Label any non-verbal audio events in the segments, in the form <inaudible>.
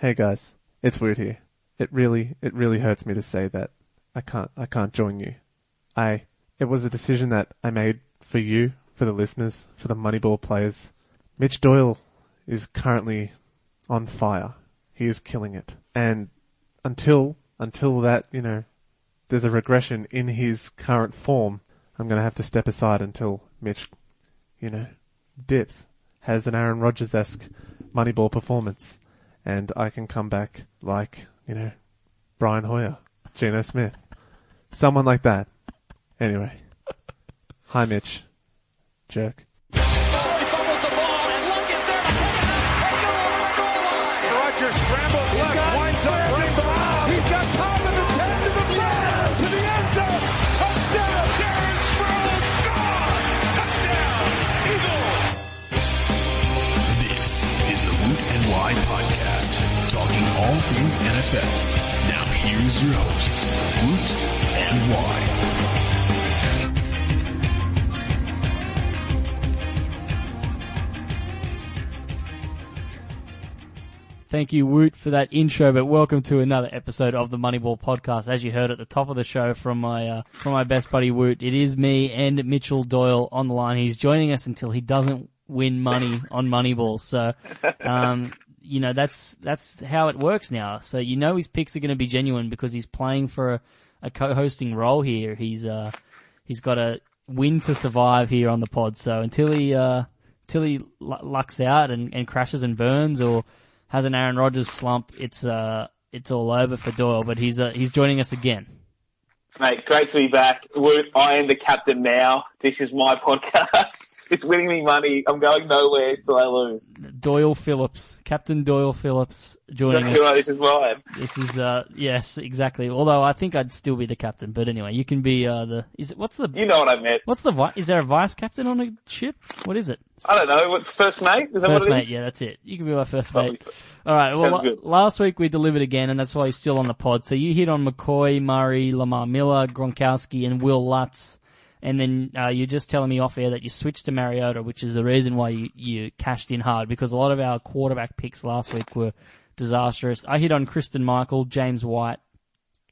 Hey guys, it's Woot here. It really, it really hurts me to say that I can't, I can't join you. I, it was a decision that I made for you, for the listeners, for the Moneyball players. Mitch Doyle is currently on fire. He is killing it. And until, until that, you know, there's a regression in his current form, I'm gonna have to step aside until Mitch, you know, dips, has an Aaron Rodgers-esque Moneyball performance and I can come back like, you know, Brian Hoyer, Geno Smith, someone like that. Anyway. Hi Mitch. Jerk. Here's your hosts, Woot and Wye. Thank you, Woot, for that intro. But welcome to another episode of the Moneyball podcast. As you heard at the top of the show from my uh, from my best buddy Woot, it is me and Mitchell Doyle on the line. He's joining us until he doesn't win money on Moneyball. So, um, you know that's that's how it works now. So you know his picks are going to be genuine because he's playing for a, a co-hosting role here. He's uh he's got a win to survive here on the pod. So until he uh until he lu- lucks out and, and crashes and burns or has an Aaron Rodgers slump, it's uh it's all over for Doyle. But he's uh, he's joining us again. Mate, great to be back. I am the captain now. This is my <laughs> podcast. It's winning me money. I'm going nowhere until I lose. Doyle Phillips, Captain Doyle Phillips, joining us. this is mine. This is uh yes, exactly. Although I think I'd still be the captain. But anyway, you can be uh the is it, what's the You know what I meant. what's the vi- is there a vice captain on a ship? What is it? I don't know. What, first mate? Is that First what it mate, is? yeah, that's it. You can be my first Probably. mate. All right. Well, last week we delivered again, and that's why he's still on the pod. So you hit on McCoy, Murray, Lamar Miller, Gronkowski, and Will Lutz, and then uh, you're just telling me off air that you switched to Mariota, which is the reason why you, you cashed in hard because a lot of our quarterback picks last week were disastrous. I hit on Christine Michael, James White,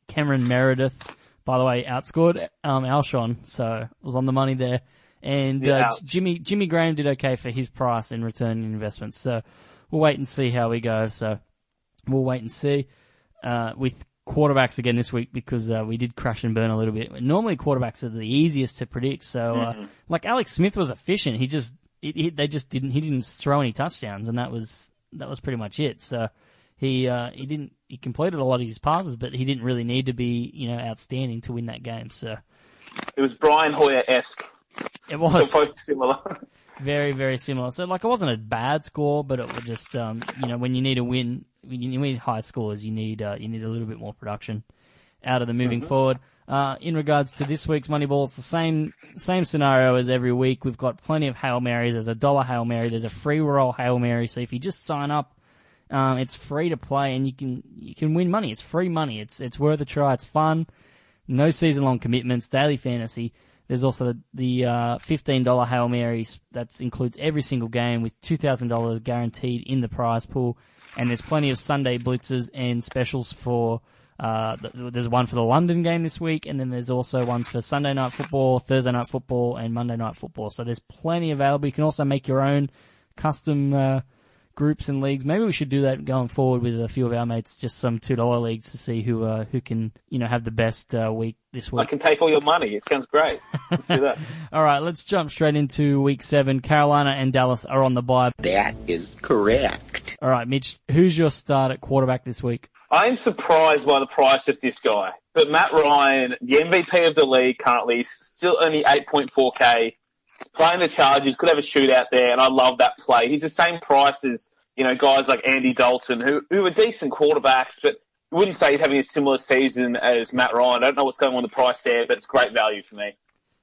Cameron Meredith. By the way, outscored um, Alshon, so was on the money there. And Yeah, uh. Jimmy Jimmy Graham did okay for his price in return investments. So we'll wait and see how we go. So we'll wait and see uh, with quarterbacks again this week because uh, we did crash and burn a little bit. Normally quarterbacks are the easiest to predict. So Mm-hmm. uh, like Alex Smith was efficient. He just it, it, they just didn't he didn't throw any touchdowns, and that was that was pretty much it. So he uh, he didn't he completed a lot of his passes, but he didn't really need to be you know outstanding to win that game. So It was Brian Hoyer-esque. it was Both similar. <laughs> very very similar. So like it wasn't a bad score, but it was just um, you know when you need a win, when you need high scores, you need uh, you need a little bit more production out of the moving forward. Uh, in regards to this week's Moneyball, it's the same same scenario as every week. We've got plenty of hail marys. There's a dollar hail mary. There's a free roll hail mary. So if you just sign up, um, it's free to play and you can you can win money. It's free money. It's it's worth a try. It's fun. No season long commitments. Daily fantasy. There's also the, uh, $15 Hail Mary that includes every single game with $2,000 guaranteed in the prize pool. And there's plenty of Sunday blitzes and specials for, uh, there's one for the London game this week, and then there's also ones for Sunday night football, Thursday night football, and Monday night football. So there's plenty available. You can also make your own custom, uh, groups and leagues. Maybe we should do that going forward with a few of our mates, just some two dollar leagues to see who uh, who can you know have the best uh, week this week. I can take all your money. It sounds great. Let's do that. <laughs> All right, let's jump straight into week seven. Carolina and Dallas are on the bye. That is correct. All right, Mitch, who's your start at quarterback this week? I'm surprised by the price of this guy. But Matt Ryan, the MVP of the league currently, is still only 8.4k. Playing the Chargers, could have a shootout there, and I love that play. He's the same price as, you know, guys like Andy Dalton, who, who are decent quarterbacks, but you wouldn't say he's having a similar season as Matt Ryan. I don't know what's going on with the price there, but it's great value for me.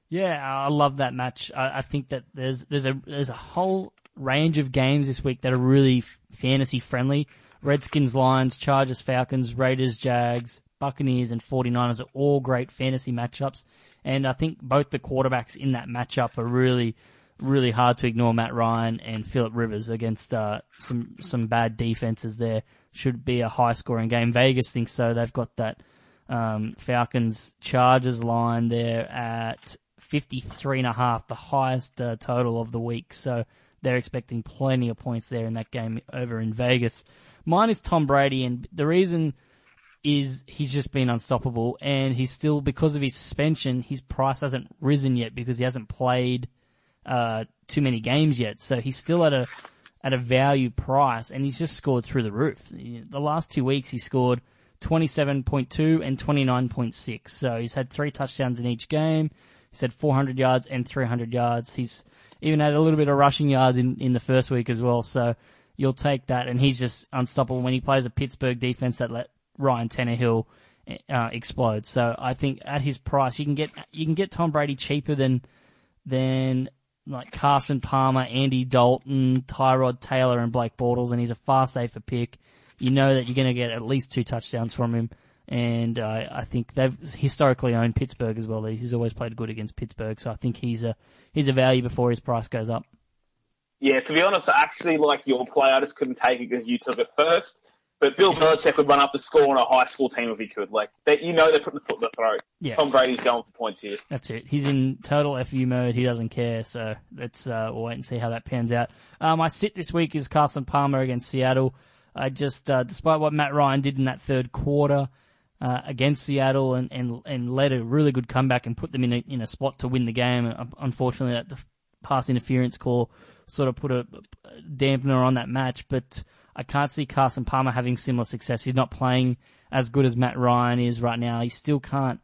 Yeah, I love that match. I, I think that there's there's a there's a whole range of games this week that are really fantasy friendly. Redskins, Lions, Chargers, Falcons, Raiders, Jags, Buccaneers, and 49ers are all great fantasy matchups. And I think both the quarterbacks in that matchup are really really hard to ignore Matt Ryan and Philip Rivers against uh, some some bad defenses there. Should be a high scoring game. Vegas thinks so. They've got that um, Falcons Chargers line there at 53 and a half, the highest uh, total of the week. So they're expecting plenty of points there in that game over in Vegas. Mine is Tom Brady, and the reason is he's just been unstoppable, and he's still because of his suspension, his price hasn't risen yet because he hasn't played uh, too many games yet. So he's still at a at a value price, and he's just scored through the roof. The last two weeks he scored 27.2 and 29.6. So he's had three touchdowns in each game. He's had 400 yards and 300 yards. He's even had a little bit of rushing yards in, in the first week as well. So you'll take that, and he's just unstoppable when he plays a Pittsburgh defense that let Ryan Tannehill uh, explode. So I think at his price, you can get you can get Tom Brady cheaper than than like Carson Palmer, Andy Dalton, Tyrod Taylor, and Blake Bortles, and he's a far safer pick. You know that you're going to get at least two touchdowns from him, and uh, I think they've historically owned Pittsburgh as well. He's always played good against Pittsburgh, so I think he's a he's a value before his price goes up. Yeah, to be honest, I actually like your play. I just couldn't take it because you took it first. But Bill Belichick would run up the score on a high school team if he could. Like, they, you know, they're putting the foot in the throat. Yeah. Tom Brady's going for points here. That's it. He's in total FU mode. He doesn't care. So let's uh, we'll wait and see how that pans out. Um, my sit this week is Carson Palmer against Seattle. I just, uh, despite what Matt Ryan did in that third quarter uh, against Seattle and, and and led a really good comeback and put them in a, in a spot to win the game. Unfortunately, that pass interference call sort of put a dampener on that match, but I can't see Carson Palmer having similar success. He's not playing as good as Matt Ryan is right now. He still can't.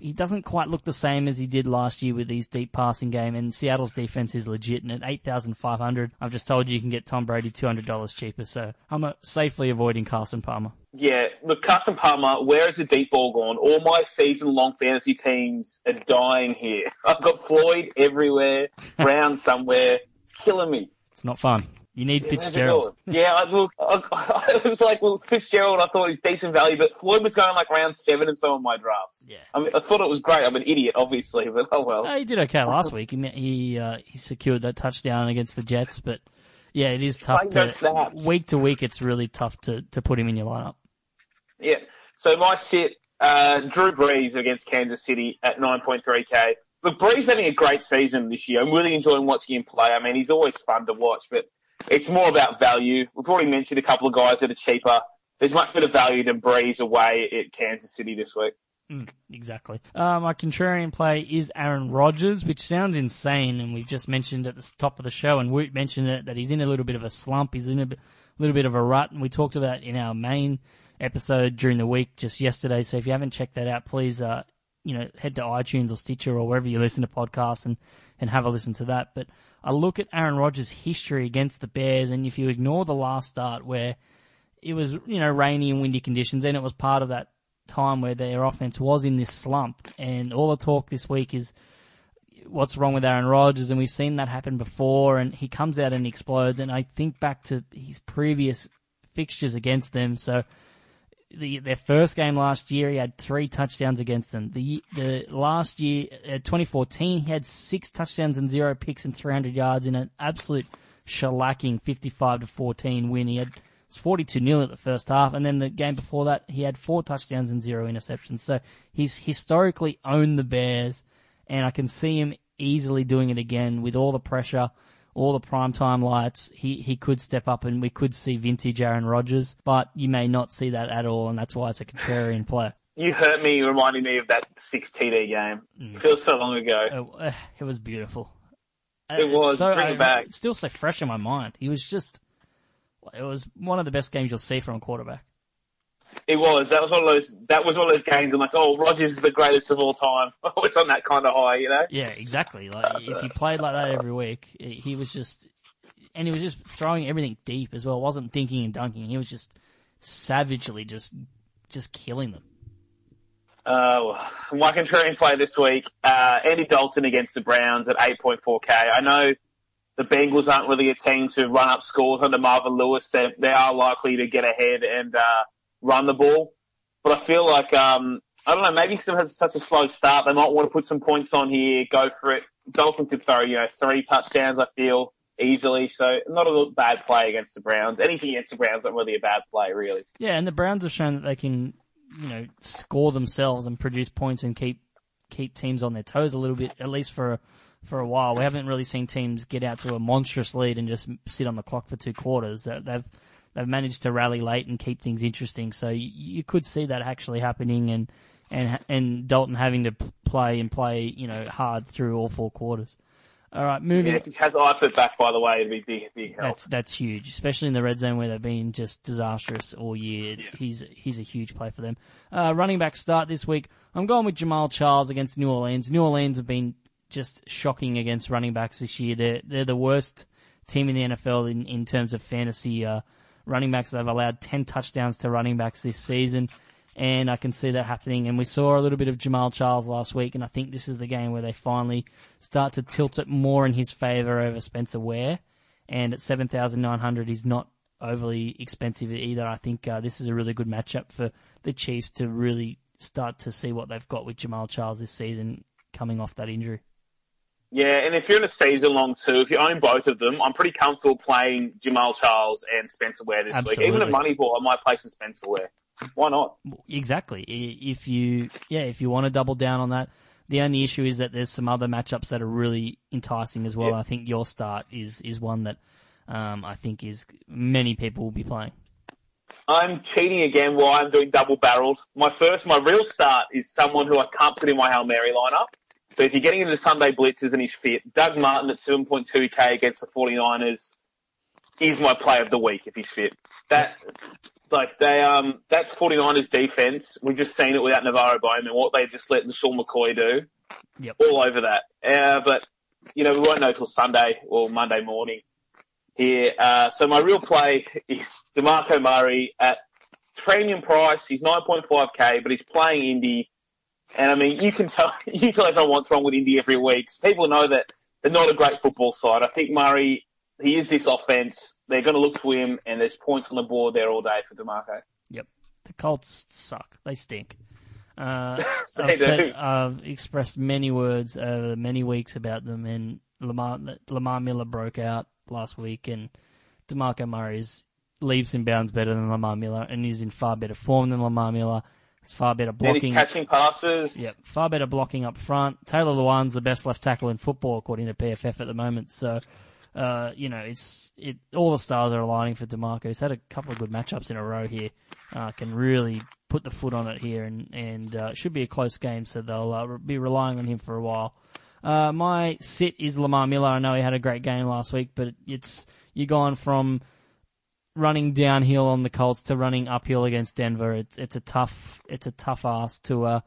He doesn't quite look the same as he did last year with his deep passing game. And Seattle's defense is legit. And at eight thousand five hundred, I've just told you you can get Tom Brady two hundred dollars cheaper. So I'm uh, safely avoiding Carson Palmer. Yeah, look, Carson Palmer, where is the deep ball gone? All my season-long fantasy teams are dying here. <laughs> I've got Floyd everywhere, <laughs> Brown somewhere. It's killing me. It's not fun. You need Fitzgerald. yeah, I, look, I, <laughs> I, was like, well, Fitzgerald, I thought he was decent value, but Floyd was going like round seven in some of my drafts. Yeah. I mean, I thought it was great. I'm an idiot, obviously, <laughs> but oh well. Uh, he did okay last week. He he uh, he secured that touchdown against the Jets, but yeah, it is tough to week to week. It's really tough to to put him in your lineup. Yeah. So my sit, uh, Drew Brees against Kansas City at 9.3k. Look, Brees having a great season this year. I'm really enjoying watching him play. I mean, he's always fun to watch, but it's more about value. We've already mentioned a couple of guys that are cheaper. There's much better value than Brees away at Kansas City this week. Mm, exactly. Uh, my contrarian play is Aaron Rodgers, which sounds insane, and we've just mentioned at the top of the show, and Woot mentioned it, that he's in a little bit of a slump, he's in a bit, little bit of a rut, and we talked about in our main episode during the week just yesterday, so if you haven't checked that out, please, uh, you know, head to iTunes or Stitcher or wherever you listen to podcasts and, and have a listen to that. But I look at Aaron Rodgers' history against the Bears, and if you ignore the last start where it was, you know, rainy and windy conditions, and it was part of that time where their offense was in this slump, and all the talk this week is what's wrong with Aaron Rodgers, and we've seen that happen before, and he comes out and explodes, and I think back to his previous fixtures against them, so the their first game last year, he had three touchdowns against them. The the last year, uh, 2014, he had six touchdowns and zero picks and 300 yards in an absolute shellacking 55 to 14 win. He had it's 42 0 at the first half, and then the game before that, he had four touchdowns and zero interceptions. So he's historically owned the Bears, and I can see him easily doing it again with all the pressure, all the primetime lights. He he could step up, and we could see vintage Aaron Rodgers, but you may not see that at all, and that's why it's a contrarian <laughs> play. You hurt me reminding me of that six TD game. Mm. Feels so long ago. It, uh, it was beautiful. It It's was. So, Bring it uh, back. It's still so fresh in my mind. He was just. It was one of the best games you'll see from a quarterback. It was. That was one of those. That was one of those games. I'm like, oh, Rodgers is the greatest of all time. <laughs> it's on that kind of high, you know. Yeah, exactly. Like if he played like that every week, he was just, and he was just throwing everything deep as well. It wasn't dinking and dunking. He was just savagely just, just killing them. Uh, my contrarian play this week, uh, Andy Dalton against the Browns at 8.4k. I know the Bengals aren't really a team to run up scores under Marvin Lewis. They, they are likely to get ahead and uh, run the ball. But I feel like, um, I don't know, maybe because it has such a slow start, they might want to put some points on here, go for it. Dolphins could throw, you know, three touchdowns, I feel, easily. So not a bad play against the Browns. Anything against the Browns not really a bad play, really. Yeah, and the Browns have shown that they can, you know, score themselves and produce points and keep keep teams on their toes a little bit, at least for for a while. We haven't really seen teams get out to a monstrous lead and just sit on the clock for two quarters. They- They've they've managed to rally late and keep things interesting. So you, you could see that actually happening, and and and Dalton having to play and play, you know, hard through all four quarters. All right, moving. Yeah, if he has Eifert back, by the way, it'd be big, big help. That's that's huge, especially in the red zone where they've been just disastrous all year. He's he's a huge play for them. Uh, running back start this week. I'm going with Jamaal Charles against New Orleans. New Orleans have been just shocking against running backs this year. They're they're the worst team in the NFL in, in terms of fantasy uh, running backs. They've allowed ten touchdowns to running backs this season, and I can see that happening. And we saw a little bit of Jamaal Charles last week, and I think this is the game where they finally start to tilt it more in his favor over Spencer Ware. And at seven thousand nine hundred, he's not overly expensive either. I think uh, this is a really good matchup for the Chiefs to really start to see what they've got with Jamaal Charles this season coming off that injury. Yeah, and if you're in a season long too, if you own both of them, I'm pretty comfortable playing Jamaal Charles and Spencer Ware this week. Even at Absolutely. Moneyball, I might play some Spencer Ware. Why not? Exactly. If you, yeah, if you want to double down on that, the only issue is that there's some other matchups that are really enticing as well. Yeah. I think your start is is one that um, I think is many people will be playing. I'm cheating again while I'm doing double barreled. My first, my real start is someone who I can't put in my Hail Mary lineup. So if you're getting into Sunday blitzes and he's fit, Doug Martin at 7.2k against the 49ers is my play of the week if he's fit. That, like they, um, that's 49ers defense. We've just seen it without NaVorro Bowman, what they just let Sean McCoy do. Yep. All over that. Uh, but, you know, we won't know till Sunday or Monday morning here. Uh, so my real play <laughs> is DeMarco Murray at premium price. He's 9.5k, but he's playing Indy. And I mean, you can tell, <laughs> you can tell everyone what's wrong with Indy every week. People know that they're not a great football side. I think Murray, he is this offense. They're going to look to him, and there's points on the board there all day for DeMarco. Yep. The Colts suck. They stink. Uh, <laughs> They I've, said. I've expressed many words over many weeks about them, and Lamar Lamar Miller broke out last week, and Demarco Murray is leaps and bounds better than Lamar Miller, and he's in far better form than Lamar Miller. It's far better blocking. he's catching passes. Yep, far better blocking up front. Taylor Lewan's the best left tackle in football according to PFF at the moment. So, uh, you know, it's it. All the stars are aligning for Demarco. He's had a couple of good matchups in a row here. Uh, can really put the foot on it here, and and uh, should be a close game. So they'll uh, be relying on him for a while. Uh, my sit is Lamar Miller. I know he had a great game last week, but it's you're going from running downhill on the Colts to running uphill against Denver. It's it's a tough it's a tough ask to uh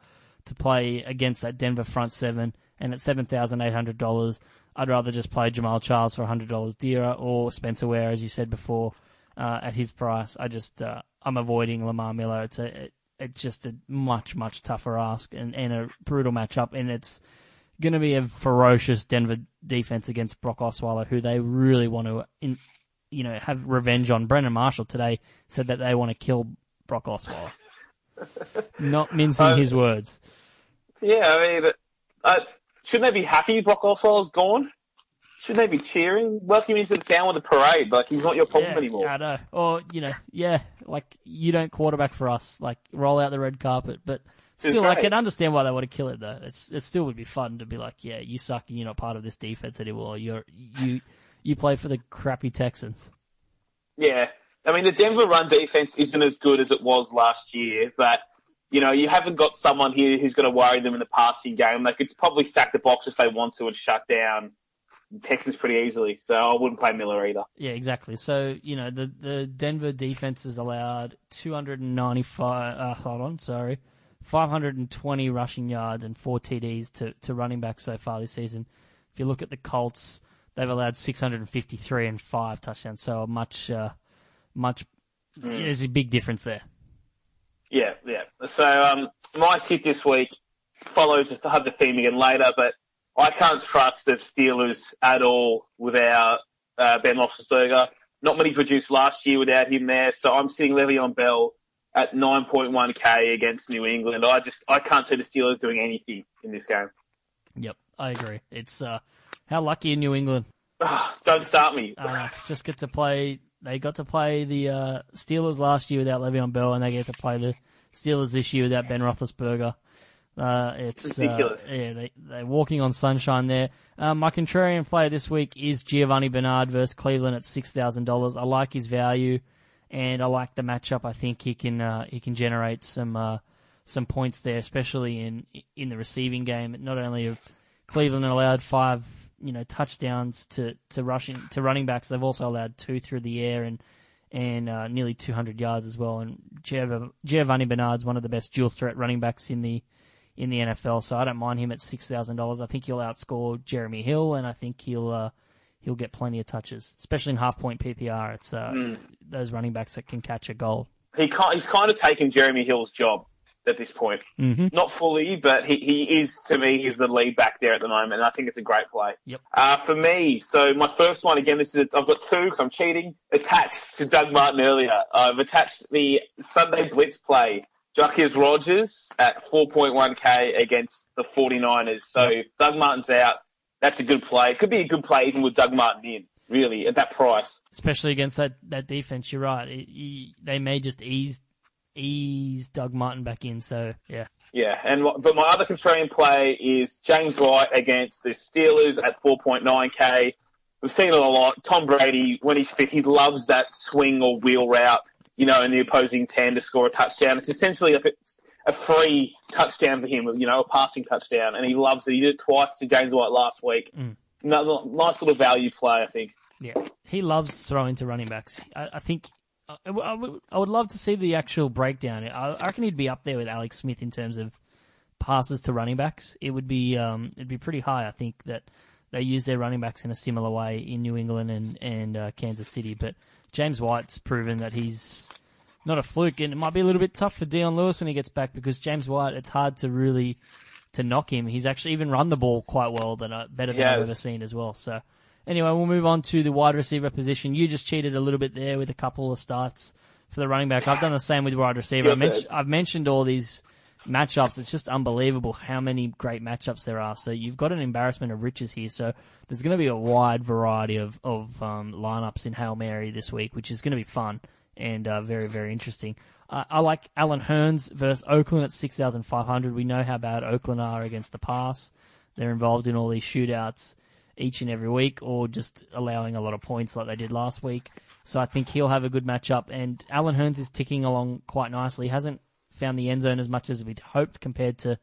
to play against that Denver front seven. And at seven thousand eight hundred dollars, I'd rather just play Jamaal Charles for hundred dollars dearer or Spencer Ware, as you said before, uh, at his price. I just uh, I'm avoiding Lamar Miller. It's a it, it's just a much much tougher ask and, and a brutal matchup, and it's going to be a ferocious Denver defense against Brock Osweiler, who they really want to, in, you know, have revenge on. Brandon Marshall today said that they want to kill Brock Osweiler. <laughs> Not mincing Uh, his words. Yeah, I mean, uh, shouldn't they be happy Brock Osweiler's gone? Shouldn't they be cheering? Welcome him into the town with a parade. Like, he's not your problem yeah, anymore. I know. Or, you know, yeah, like, you don't quarterback for us. Like, roll out the red carpet. But still, I can understand why they want to kill it, though. It's It still would be fun to be like, yeah, you suck and you're not part of this defense anymore. You're, you, you play for the crappy Texans. Yeah. I mean, the Denver run defense isn't as good as it was last year, but, you know, you haven't got someone here who's going to worry them in the passing game. They could probably stack the box if they want to and shut down Texans pretty easily. So I wouldn't play Miller either. Yeah, exactly. So, you know, the, the Denver defense has allowed 295, uh, hold on, sorry, 520 rushing yards and four TDs to, to running backs so far this season. If you look at the Colts, they've allowed 653 and five touchdowns. So a much, uh, much, there's a big difference there. Yeah, yeah. So um, my sit this week follows the theme again later, but I can't trust the Steelers at all without uh, Ben Roethlisberger. Not many produced last year without him there, so I'm sitting Le'Veon Bell at 9.1k against New England. I just I can't see the Steelers doing anything in this game. Yep. I agree. It's uh, how lucky in New England. Don't start me. Uh, just get to play. They got to play the uh, Steelers last year without Le'Veon Bell, and they get to play the Steelers this year without Ben Roethlisberger. Uh, it's Ridiculous. Uh, yeah, they they're walking on sunshine there. Um, my contrarian player this week is Giovani Bernard versus Cleveland at six thousand dollars. I like his value, and I like the matchup. I think he can uh, he can generate some uh, some points there, especially in in the receiving game. Not only have Cleveland allowed five you know touchdowns to to rushing to running backs, they've also allowed two through the air and and uh, nearly 200 yards as well. And Giov- Giovani Bernard's one of the best dual threat running backs in the in the NFL, so I don't mind him at six thousand dollars. I think he'll outscore Jeremy Hill, and I think he'll uh, he'll get plenty of touches, especially in half point PPR. It's uh, those running backs that can catch a goal. He he's kind of taken Jeremy Hill's job at this point. Mm-hmm. Not fully, but he, he is, to me, he's the lead back there at the moment, and I think it's a great play. Yep. Uh, for me, so my first one, again, this is, I've got two because I'm cheating, attached to Doug Martin earlier. I've attached the Sunday Blitz play. Jacquizz Rodgers at 4.1k against the 49ers. So Doug Martin's out. That's a good play. It could be a good play even with Doug Martin in, really, at that price. Especially against that, that defense, you're right. It, he, they may just ease ease Doug Martin back in. So yeah, Yeah, and but my other contrarian play is James White against the Steelers at 4.9k. We've seen it a lot. Tom Brady, when he's fit, he loves that swing or wheel route, you know, in the opposing 10 to score a touchdown. It's essentially like a, a free touchdown for him, you know, a passing touchdown, and he loves it. He did it twice to James White last week. Mm. No, nice little value play, I think. yeah, he loves throwing to running backs. I, I think. I, I would, I would love to see the actual breakdown. I, I reckon he'd be up there with Alex Smith in terms of passes to running backs. It would be um, it'd be pretty high. I think that they use their running backs in a similar way in New England and and uh, Kansas City. But James White's proven that he's not a fluke, and it might be a little bit tough for Dion Lewis when he gets back because James White, it's hard to really to knock him. He's actually even run the ball quite well, than uh, better than I've ever seen as well. So anyway, we'll move on to the wide receiver position. You just cheated a little bit there with a couple of starts for the running back. I've done the same with wide receiver. I mentioned, I've mentioned all these matchups. It's just unbelievable how many great matchups there are. So you've got an embarrassment of riches here. So there's going to be a wide variety of of um, lineups in Hail Mary this week, which is going to be fun and uh, very very interesting. Uh, I like Allen Hurns versus Oakland at six thousand five hundred. We know how bad Oakland are against the pass. They're involved in all these shootouts each and every week, or just allowing a lot of points like they did last week. So I think he'll have a good matchup. And Allen Hurns is ticking along quite nicely. He hasn't found the end zone as much as we'd hoped compared to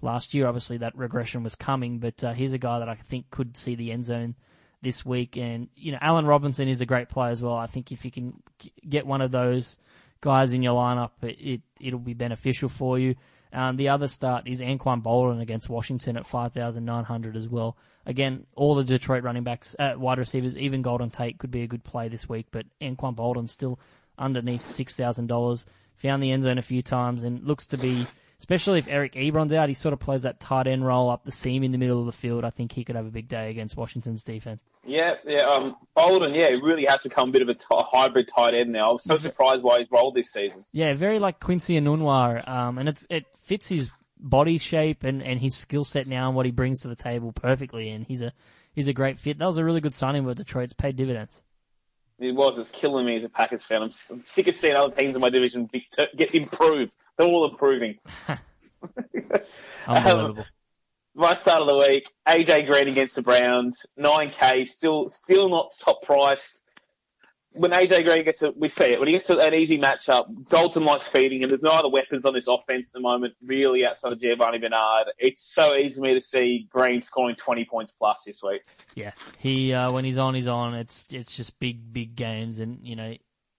last year. Obviously, that regression was coming, but uh, he's a guy that I think could see the end zone this week. And you know, Allen Robinson is a great player as well. I think if you can get one of those guys in your lineup, it, it it'll be beneficial for you. Um, the other start is Anquan Boldin against Washington at 5,900 as well. Again, all the Detroit running backs, uh, wide receivers, even Golden Tate could be a good play this week, but Anquan Boldin still underneath $6,000. Found the end zone a few times and looks to be, especially if Eric Ebron's out, he sort of plays that tight end role up the seam in the middle of the field. I think he could have a big day against Washington's defense. Yeah, yeah. Um, Boldin, yeah, he really has become a bit of a t- hybrid tight end now. I was so surprised why he's rolled this season. Yeah, very like Quincy Enunwa, um, and it's it fits his body shape and, and his skill set now and what he brings to the table perfectly. And he's a he's a great fit. That was a really good signing for Detroit. It's paid dividends. It was. It's killing me as a Packers fan. I'm, I'm sick of seeing other teams in my division be, get improved. They're all improving. <laughs> Unbelievable. My start of the week, AJ Green against the Browns, 9K, still still not top price. When AJ Green gets a, we see it, when he gets an easy matchup, Dalton likes feeding him. There's no other weapons on this offense at the moment, really, outside of Giovani Bernard. It's so easy for me to see Green scoring 20 points plus this week. Yeah, he uh, when he's on, he's on. It's it's just big big games, and you know,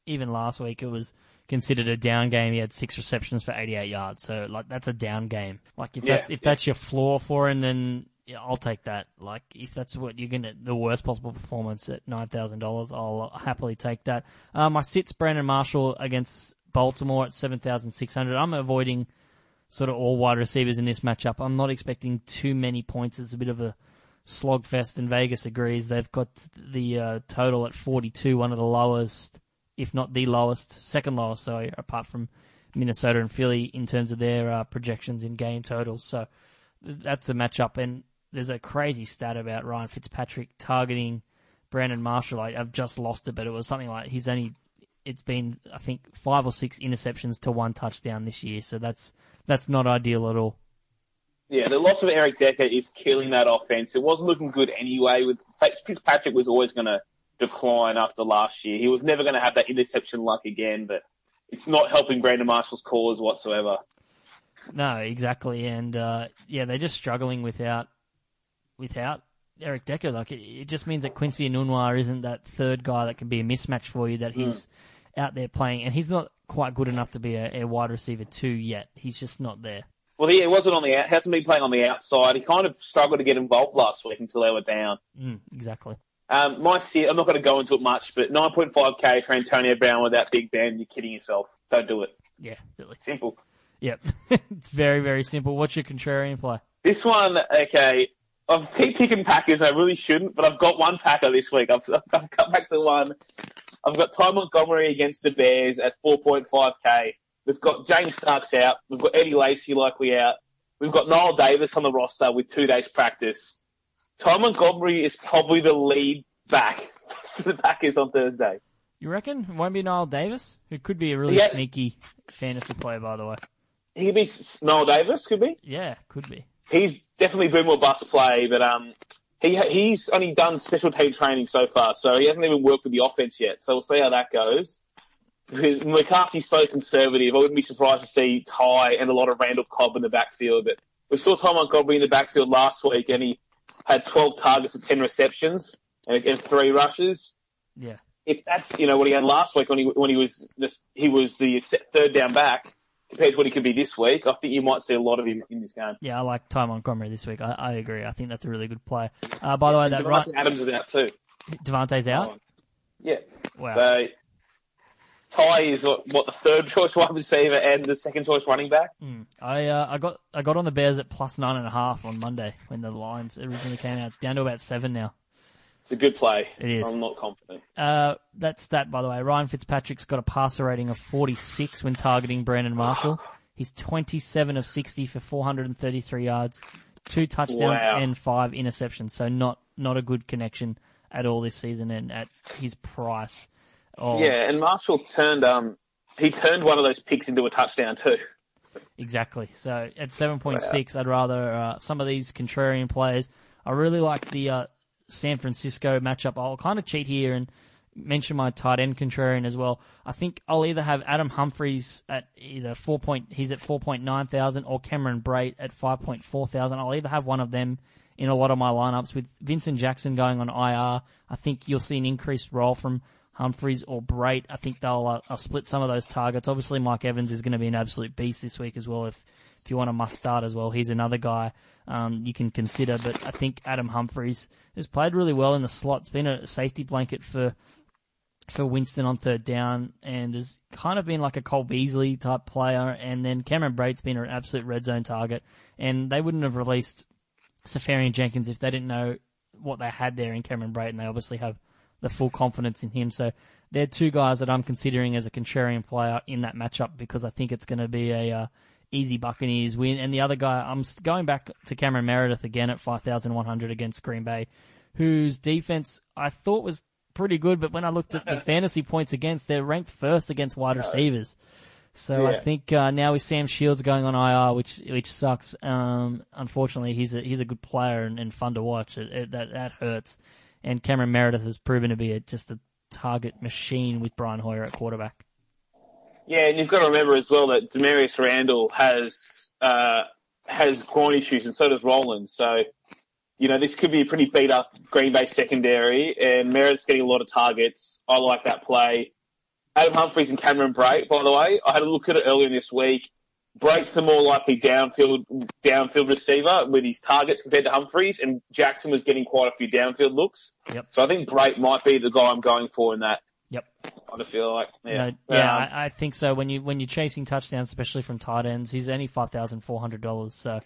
even last week it was considered a down game. He had six receptions for 88 yards, so like that's a down game. Like if Yeah, that's if yeah. that's your floor for him, then yeah, I'll take that. Like if that's what you're gonna the worst possible performance at nine thousand dollars, I'll happily take that. Uh, my sits Brandon Marshall against Baltimore at seven thousand six hundred. I'm avoiding sort of all wide receivers in this matchup. I'm not expecting too many points. It's a bit of a slogfest, and Vegas agrees. They've got the uh, total at 42, one of the lowest, if not the lowest, second lowest, so apart from Minnesota and Philly in terms of their uh, projections in game totals. So that's a matchup. And there's a crazy stat about Ryan Fitzpatrick targeting Brandon Marshall. I, I've just lost it, but it was something like he's only it's been I think five or six interceptions to one touchdown this year. So that's that's not ideal at all. Yeah, the loss of Eric Decker is killing that offense. It wasn't looking good anyway. With Fitzpatrick was always going to decline after last year. He was never going to have that interception luck again, but it's not helping Brandon Marshall's cause whatsoever. No, exactly, and uh, yeah, they're just struggling without without Eric Decker. Like it, it just means that Quincy Enunwa isn't that third guy that can be a mismatch for you. That he's out there playing, and he's not quite good enough to be a, a wide receiver two yet. He's just not there. Well, he wasn't on the out, hasn't been playing on the outside. He kind of struggled to get involved last week until they were down. Mm, exactly. Um, my sit, I'm not going to go into it much, but 9.5k for Antonio Brown without Big Ben. You're kidding yourself. Don't do it. Yeah, really. Simple. Yep. <laughs> it's very, very simple. What's your contrarian play? This one, okay. I've keep picking Packers. I really shouldn't, but I've got one Packer this week. I've, I've cut back to one. I've got Ty Montgomery against the Bears at 4.5k. We've got James Starks out. We've got Eddie Lacy likely out. We've got Knile Davis on the roster with two days practice. Ty Montgomery is probably the lead back for <laughs> the Packers on Thursday. You reckon it won't be Knile Davis, who could be a really Yeah. sneaky fantasy player, by the way? He could be Knile Davis, could be. Yeah, could be. He's definitely been more bust play, but um, he he's only done special team training so far, so he hasn't even worked with the offense yet. So we'll see how that goes. Because McCarthy's so conservative, I wouldn't be surprised to see Ty and a lot of Randall Cobb in the backfield. But we saw Ty Montgomery in the backfield last week, and he had 12 targets and 10 receptions and, and three rushes. Yeah. If that's you know what he had last week when he when he was this, he was the third down back compared to what he could be this week, I think you might see a lot of him in this game. Yeah, I like Ty Montgomery this week. I, I agree. I think that's a really good play. Uh, by the way, that right, Davante Adams is out too. Davante's out. Yeah. Wow. So Ty is what, what the third <laughs> choice wide receiver and the second choice running back. Mm. I uh, I got I got on the Bears at plus nine and a half on Monday when the lines originally came out. It's down to about seven now. It's a good play. It is. I'm not confident. Uh, that stat, by the way, Ryan Fitzpatrick's got a passer rating of 46 when targeting Brandon Marshall. He's 27 of 60 for 433 yards, two touchdowns Wow. and five interceptions. So not not a good connection at all this season, and at his price. Of, Yeah, and Marshall turned um he turned one of those picks into a touchdown too. Exactly. So at 7.6, I'd rather uh, some of these contrarian players. I really like the uh, San Francisco matchup. I'll kind of cheat here and mention my tight end contrarian as well. I think I'll either have Adam Humphries at either four point, he's at 4.9 thousand, or Cameron Brate at 5.4 thousand. I'll either have one of them in a lot of my lineups. With Vincent Jackson going on IR, I think you'll see an increased role from Humphries or Brate. I think they'll uh, I'll split some of those targets. Obviously, Mike Evans is going to be an absolute beast this week as well. If if you want a must start as well, he's another guy um, you can consider. But I think Adam Humphries has played really well in the slot. It's been a safety blanket for for Winston on third down, and has kind of been like a Cole Beasley type player. And then Cameron Brate's been an absolute red zone target, and they wouldn't have released Seferian-Jenkins if they didn't know what they had there in Cameron Brate, and they obviously have the full confidence in him. So they're two guys that I'm considering as a contrarian player in that matchup because I think it's going to be a uh, easy Buccaneers win. And the other guy, I'm going back to Cameron Meredith again at 5,100 against Green Bay, whose defense I thought was pretty good, but when I looked at the <laughs> fantasy points against, they're ranked first against wide receivers. So I think uh, now with Sam Shields going on IR, which which sucks. Um, unfortunately, he's a he's a good player and, and fun to watch. It, it, that that hurts. And Cameron Meredith has proven to be a, just a target machine with Brian Hoyer at quarterback. Yeah, and you've got to remember as well that Damarious Randall has uh, has groin issues, and so does Roland. So, you know, this could be a pretty beat up Green Bay secondary, and Merritt's getting a lot of targets. I like that play. Adam Humphries and Cameron Brate, by the way, I had a look at it earlier this week. Brate's the more likely downfield downfield receiver with his targets compared to Humphries, and Jackson was getting quite a few downfield looks. Yep. So I think Brait might be the guy I'm going for in that. Yep. I feel like, yeah, No, yeah, Um, I, I think so. When you when you're chasing touchdowns, especially from tight ends, he's only five thousand four hundred dollars. So,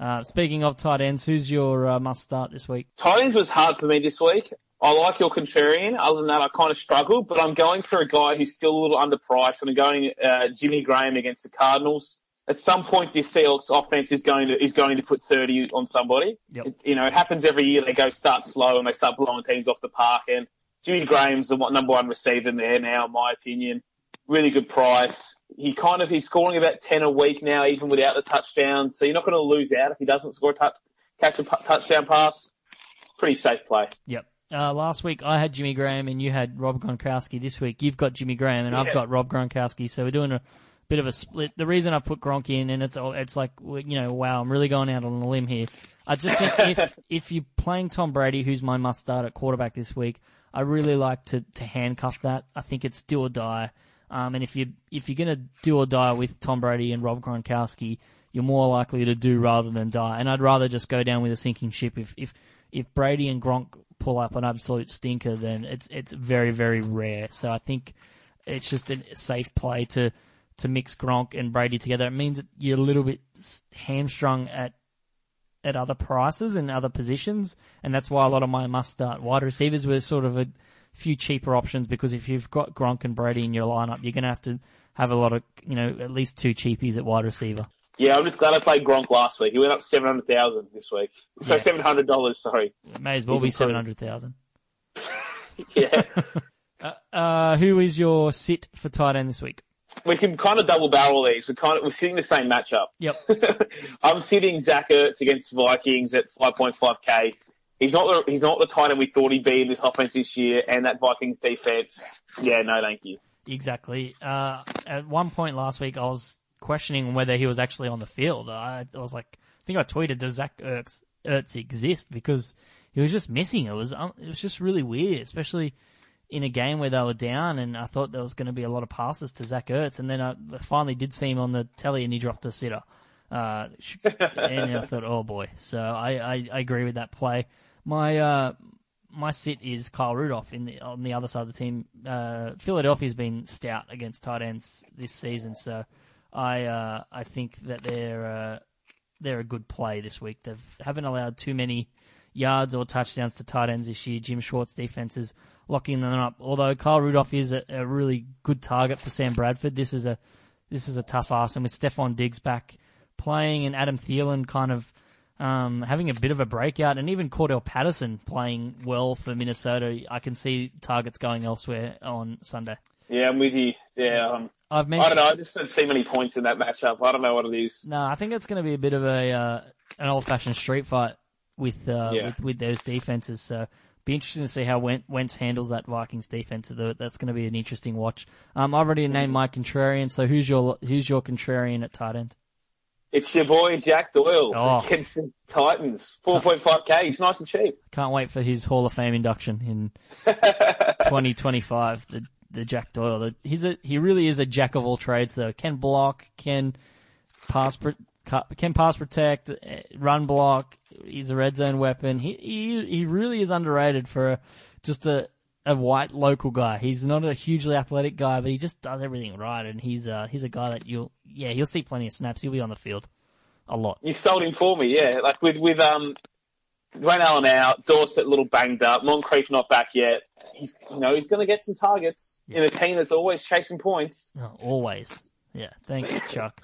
uh, speaking of tight ends, who's your uh, must start this week? Tight ends was hard for me this week. I like your contrarian. Other than that, I kind of struggled, but I'm going for a guy who's still a little underpriced, and I'm going uh, Jimmy Graham against the Cardinals. At some point this Seahawks offense is going to is going to put 30 on somebody. Yep. It's, you know, it happens every year. They go start slow and they start blowing teams off the park. And Jimmy Graham's the one- number one receiver there now, in my opinion. Really good price. He kind of he's scoring about 10 a week now, even without the touchdown. So you're not going to lose out if he doesn't score a touch, catch a touchdown pass. Pretty safe play. Yep. Uh, last week I had Jimmy Graham and you had Rob Gronkowski. This week you've got Jimmy Graham and I've got Rob Gronkowski. So we're doing a bit of a split. The reason I put Gronk in and it's all- it's like you know wow I'm really going out on a limb here. I just think if <laughs> if you're playing Tom Brady, who's my must start at quarterback this week, I really like to to handcuff that. I think it's do or die. Um, and if you if you're gonna do or die with Tom Brady and Rob Gronkowski, you're more likely to do rather than die. And I'd rather just go down with a sinking ship. If if if Brady and Gronk pull up an absolute stinker, then it's it's very very rare. So I think it's just a safe play to to mix Gronk and Brady together. It means that you're a little bit hamstrung at at other prices and other positions, and that's why a lot of my must start wide receivers were sort of a few cheaper options because if you've got Gronk and Brady in your lineup, you're going to have to have a lot of you know at least two cheapies at wide receiver. Yeah, I'm just glad I played Gronk last week. He went up 700,000 this week. So Yeah. $700, sorry. It may as well He's be seven hundred thousand. <laughs> Yeah. <laughs> Uh, who is your sit for tight end this week? We can kind of double barrel these. We're kind of, we're sitting the same matchup. Yep. <laughs> I'm sitting Zach Ertz against Vikings at 5.5k. He's not the, he's not the tight end we thought he'd be in this offense this year, and that Vikings defense. Yeah, no, thank you. Exactly. Uh, at one point last week, I was questioning whether he was actually on the field. I, I was like, I think I tweeted, "Does Zach Ertz, Ertz exist?" Because he was just missing. It was um, it was just really weird, especially in a game where they were down, and I thought there was going to be a lot of passes to Zach Ertz, and then I finally did see him on the telly, and he dropped a sitter. Uh, and I thought, oh boy. So I, I, I agree with that play. My uh, my sit is Kyle Rudolph in the, on the other side of the team. Uh, Philadelphia's been stout against tight ends this season, so I uh, I think that they're uh, they're a good play this week. They haven't allowed too many yards or touchdowns to tight ends this year. Jim Schwartz defense is locking them up. Although Kyle Rudolph is a, a really good target for Sam Bradford, this is a this is a tough ask. And with Stefon Diggs back playing and Adam Thielen kind of um, having a bit of a breakout, and even Cordarrelle Patterson playing well for Minnesota, I can see targets going elsewhere on Sunday. Yeah, I'm with you. Yeah, um, I've mentioned. I don't know. I just don't see many points in that matchup. I don't know what it is. No, I think it's going to be a bit of a uh, an old fashioned street fight with, uh, Yeah. with with those defenses. So be interesting to see how Wen- Wentz handles that Vikings defense. That's going to be an interesting watch. Um, I've already named my contrarian. So who's your who's your contrarian at tight end? It's your boy Jack Doyle Oh. against the Titans. 4.5k. He's nice and cheap. Can't wait for his Hall of Fame induction in <laughs> 2025. The the Jack Doyle. The, he's a he really is a jack of all trades though. Can block, can pass, can pass protect, eh, run block. He's a red zone weapon. He he he really is underrated for a, just a a white local guy. He's not a hugely athletic guy, but he just does everything right. And he's uh he's a guy that you'll yeah you'll see plenty of snaps. He'll be on the field a lot. You sold him for me, yeah. Like with with um, Dwayne Allen out, Dorsett a little banged up, Moncrief not back yet. He's you know he's going to get some targets in a team that's always chasing points. Oh, always. Yeah. Thanks, <laughs> Chuck.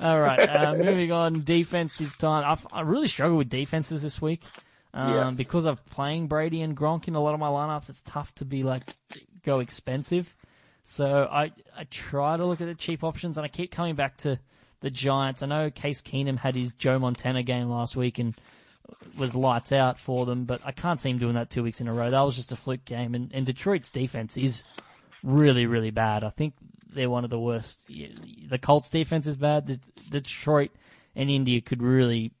All right. Uh, moving on. Defensive time. I've, I really struggle with defenses this week. Um, Yeah. because of playing Brady and Gronk in a lot of my lineups, it's tough to be like, go expensive. So I, I try to look at the cheap options and I keep coming back to the Giants. I know Case Keenum had his Joe Montana game last week and was lights out for them, but I can't see him doing that two weeks in a row. That was just a fluke game and, and Detroit's defense is really, really bad. I think they're one of the worst. The Colts defense is bad. The, Detroit and India could really.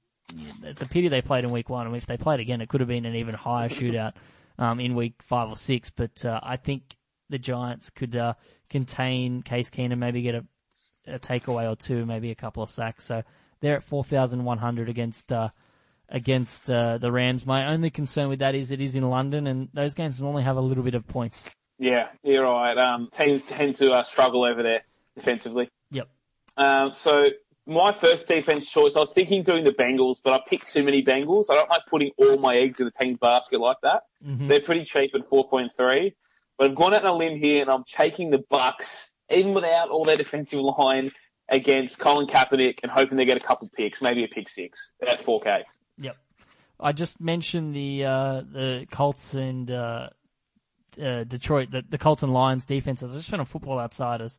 It's a pity they played in week one. and if they played again, it could have been an even higher shootout um, in week five or six. But uh, I think the Giants could uh, contain Case Keenum, maybe get a, a takeaway or two, maybe a couple of sacks. So they're at four thousand one hundred against. Uh, against uh, the Rams. My only concern with that is it is in London, and those games normally have a little bit of points. Yeah, you're right. Um, teams tend to uh, struggle over there defensively. Yep. Um, so my first defense choice, I was thinking doing the Bengals, but I picked too many Bengals. I don't like putting all my eggs in the team's basket like that. They're pretty cheap at 4.3. But I've gone out on a limb here and I'm taking the Bucs, even without all their defensive line against Colin Kaepernick and hoping they get a couple picks, maybe a pick six at 4K. Yep. I just mentioned the uh, the Colts and uh, uh, Detroit, the, the Colts and Lions defenses. I just went on Football Outsiders.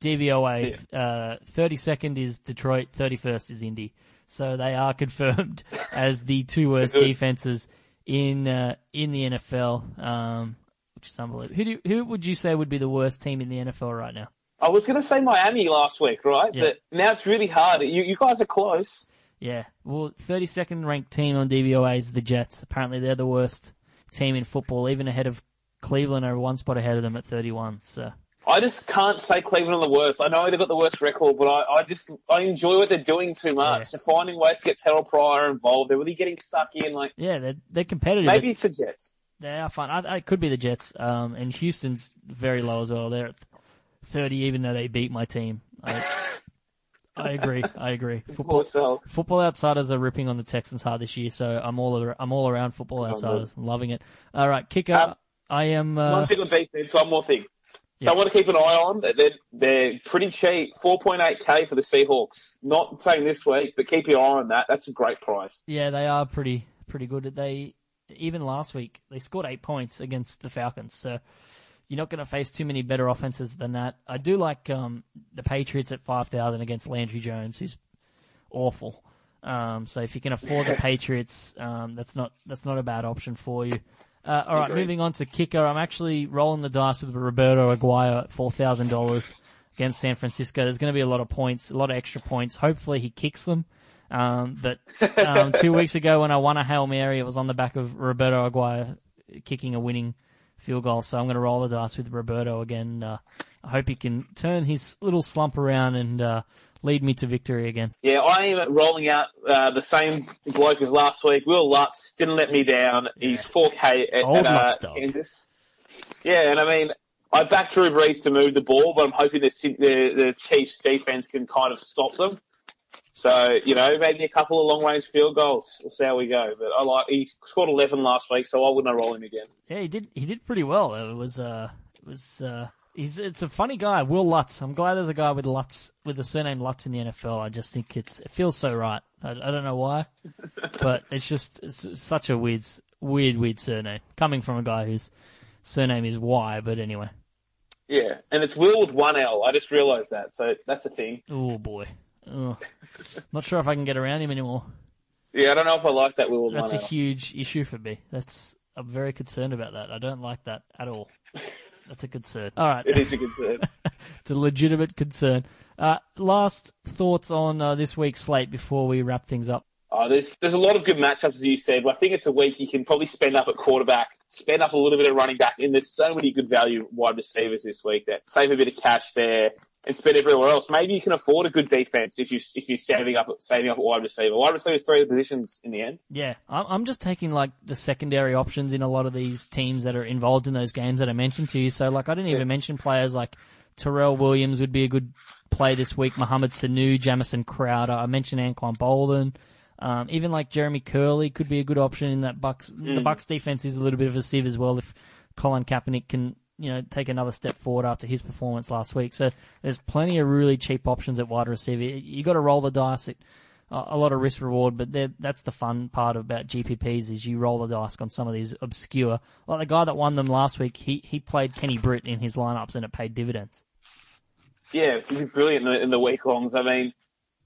DVOA, uh, 32nd is Detroit, 31st is Indy. So they are <laughs> confirmed as the two worst defenses in uh, in the NFL, um, which is unbelievable. Who, do who would you say would be the worst team in the NFL right now? I was going to say Miami last week, right? Yeah. But now it's really hard. You, you guys are close. Yeah, well, 32nd ranked team on DVOA is the Jets. Apparently, they're the worst team in football, even ahead of Cleveland, are one spot ahead of them at 31. So, I just can't say Cleveland are the worst. I know they've got the worst record, but I, I just I enjoy what they're doing too much. Yeah. They're finding ways to get Terrelle Pryor involved. They're really getting stuck in. Like yeah, they're, they're competitive. maybe it's the Jets. They are fun. I, it could be the Jets. Um, and Houston's very low as well. They're at 30, even though they beat my team. I, I agree. I agree. <laughs> Football, football outsiders are ripping on the Texans hard this year, so I'm all I'm all around football outsiders. I'm loving it. All right, kicker. Um, I am. Uh, one thing on defense, one more thing. Yeah. So I want to keep an eye on. They're they're pretty cheap, 4.8k for the Seahawks. Not saying this week, but keep your eye on that. That's a great price. Yeah, they are pretty pretty good. They even last week they scored eight points against the Falcons, so you're not going to face too many better offenses than that. I do like um, the Patriots at five thousand against Landry Jones, who's awful. Um, so if you can afford the <laughs> Patriots, um, that's not that's not a bad option for you. Uh, all right, Agreed. moving on to kicker. I'm actually rolling the dice with Roberto Aguayo at four thousand dollars against San Francisco. There's going to be a lot of points, a lot of extra points. Hopefully he kicks them. Um, but um, <laughs> two weeks ago when I won a hail mary, it was on the back of Roberto Aguayo kicking a winning field goal. So I'm going to roll the dice with Roberto again. Uh, I hope he can turn his little slump around and uh, lead me to victory again. Yeah, I am rolling out uh, the same bloke as last week. Wil Lutz didn't let me down. He's 4K at, Old at uh, Kansas. Yeah, and I mean, I backed Drew Brees to move the ball, but I'm hoping the, the, the Chiefs defense can kind of stop them. So, you know, maybe a couple of long range field goals. We'll see how we go. But I like, he scored 11 last week, so I wouldn't roll him again. Yeah, he did. He did pretty well. It was. Uh, it was. Uh, he's. It's a funny guy, Wil Lutz. I'm glad there's a guy with Lutz with the surname Lutz in the NFL. I just think it's. It feels so right. I, I don't know why, but it's just it's such a weird, weird, weird surname coming from a guy whose surname is Wye. But anyway. Yeah, and it's Will with one L. I just realised that, so that's a thing. Oh boy. Ugh. Not sure if I can get around him anymore. Yeah, I don't know if I like that Will with That's a huge issue for me. That's I'm very concerned about that. I don't like that at all. That's a concern. All right. It is a concern. <laughs> it's a legitimate concern. Uh, last thoughts on uh, this week's slate before we wrap things up. Uh, there's there's a lot of good matchups as you said, but I think it's a week you can probably spend up at quarterback, spend up a little bit of running back, and there's so many good value wide receivers this week that save a bit of cash there and spend everywhere else. Maybe you can afford a good defense if you if you're saving up saving up at wide receiver. Wide receivers three of the positions in the end. Yeah, I'm I'm just taking like the secondary options in a lot of these teams that are involved in those games that I mentioned to you. So like I didn't even mention players like Terrell Williams would be a good play this week. Mohamed Sanu, Jamison Crowder. I mentioned Anquan Boldin. Um, even like Jeremy Kerley could be a good option in that Bucs. The Bucs defense is a little bit of a sieve as well. If Colin Kaepernick can, you know, take another step forward after his performance last week, so there's plenty of really cheap options at wide receiver. You got to roll the dice. It, a uh, a lot of risk reward, but that's the fun part about GPPs is you roll the dice on some of these obscure. Like the guy that won them last week, he he played Kenny Britt in his lineups and it paid dividends. Yeah, he's brilliant in the, in the week longs. I mean,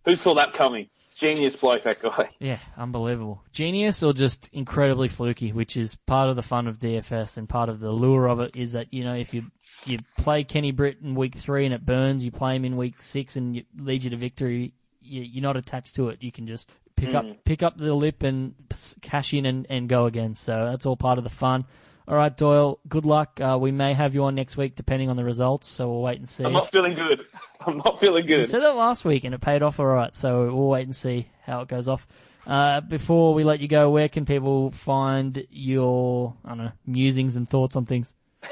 who saw that coming? Genius bloke, that guy. Yeah, unbelievable. Genius or just incredibly fluky, which is part of the fun of DFS and part of the lure of it is that, you know, if you you play Kenny Britt in week three and it burns, you play him in week six and it leads you to victory, you, you're not attached to it. You can just pick up hmm. pick up the lip and cash in and, and go again. So that's all part of the fun. All right, Doyle, good luck. Uh, we may have you on next week depending on the results, so we'll wait and see. I'm not feeling good. <laughs> I'm not feeling You good. said that last week and it paid off all right, so we'll wait and see how it goes off. Uh, before we let you go, where can people find your, I don't know, musings and thoughts on things? <laughs>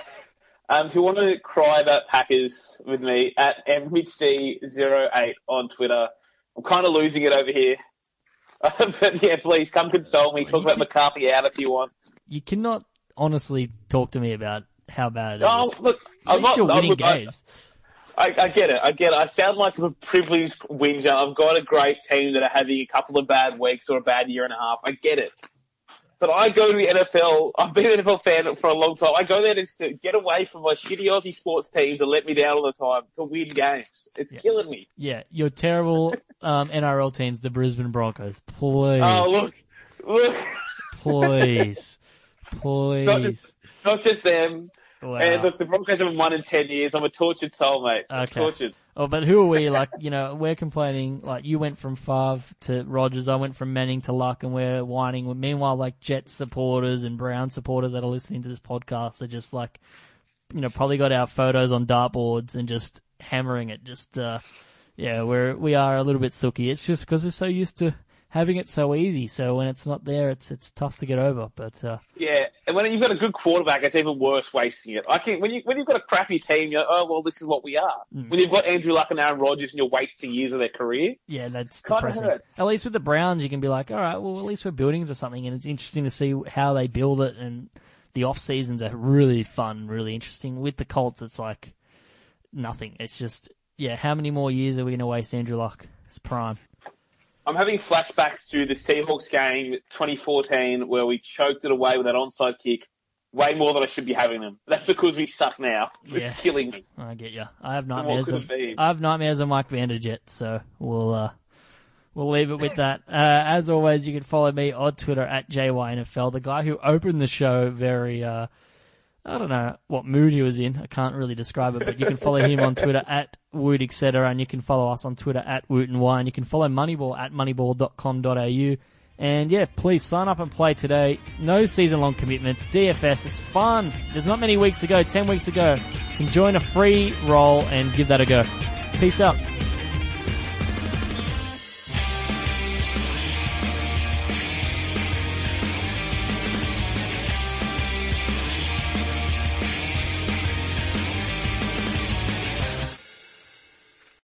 Um, if you want to cry about Packers with me at MHD08 on Twitter, I'm kind of losing it over here. <laughs> but yeah, please come console me. Talk about McCarthy out if you want. You cannot honestly talk to me about how bad it is. Oh, look, At I'm least not. you're winning look, games. I, I get it. I get it. I sound like a privileged whinger. I've got a great team that are having a couple of bad weeks or a bad year and a half. I get it. But I go to the NFL. I've been an NFL fan for a long time. I go there to get away from my shitty Aussie sports teams that let me down all the time to win games. It's killing me. Yeah, your terrible <laughs> um, NRL teams, the Brisbane Broncos. Please, Oh, look. Look. please, please. Not just, not just them. Wow. And look, the Broncos haven't won in 10 years. I'm a tortured soul, mate. I'm Okay. Tortured. Oh, but who are we? Like, you know, we're complaining. Like, you went from Favre to Rodgers. I went from Manning to Luck, and we're whining. Meanwhile, like Jets supporters and Brown supporters that are listening to this podcast are just like, you know, probably got our photos on dartboards and just hammering it. Just, uh, yeah, we're we are a little bit sooky. It's just because we're so used to having it so easy. So when it's not there, it's it's tough to get over. But uh, Yeah, and when you've got a good quarterback, it's even worse wasting it. I can when you when you've got a crappy team, you're oh well, this is what we are. Mm. When you've got Andrew Luck and Aaron Rodgers, and you're wasting years of their career. Yeah, that's depressing. At least with the Browns, you can be like, all right, well, at least we're building to something, and it's interesting to see how they build it. And the off seasons are really fun, really interesting. With the Colts, it's like nothing. It's just, yeah, how many more years are we going to waste Andrew Luck? It's prime. I'm having flashbacks to the Seahawks game 2014 where we choked it away with that onside kick. Way more than I should be having them. That's because we suck now. It's Yeah. killing me. I get you. I have nightmares of? I have nightmares of Mike Vanderjagt, so we'll uh, we'll leave it with that. Uh, as always, you can follow me on Twitter at JYNFL. The guy who opened the show very uh, I don't know what mood he was in. I can't really describe it, but you can follow him on Twitter <laughs> at Woot, etc. And you can follow us on Twitter at Woot and Wye. And you can follow Moneyball at moneyball.com.au. And yeah, please sign up and play today. No season long commitments. DFS, it's fun. There's not many weeks to go, 10 weeks to go. You can join a free roll and give that a go. Peace out.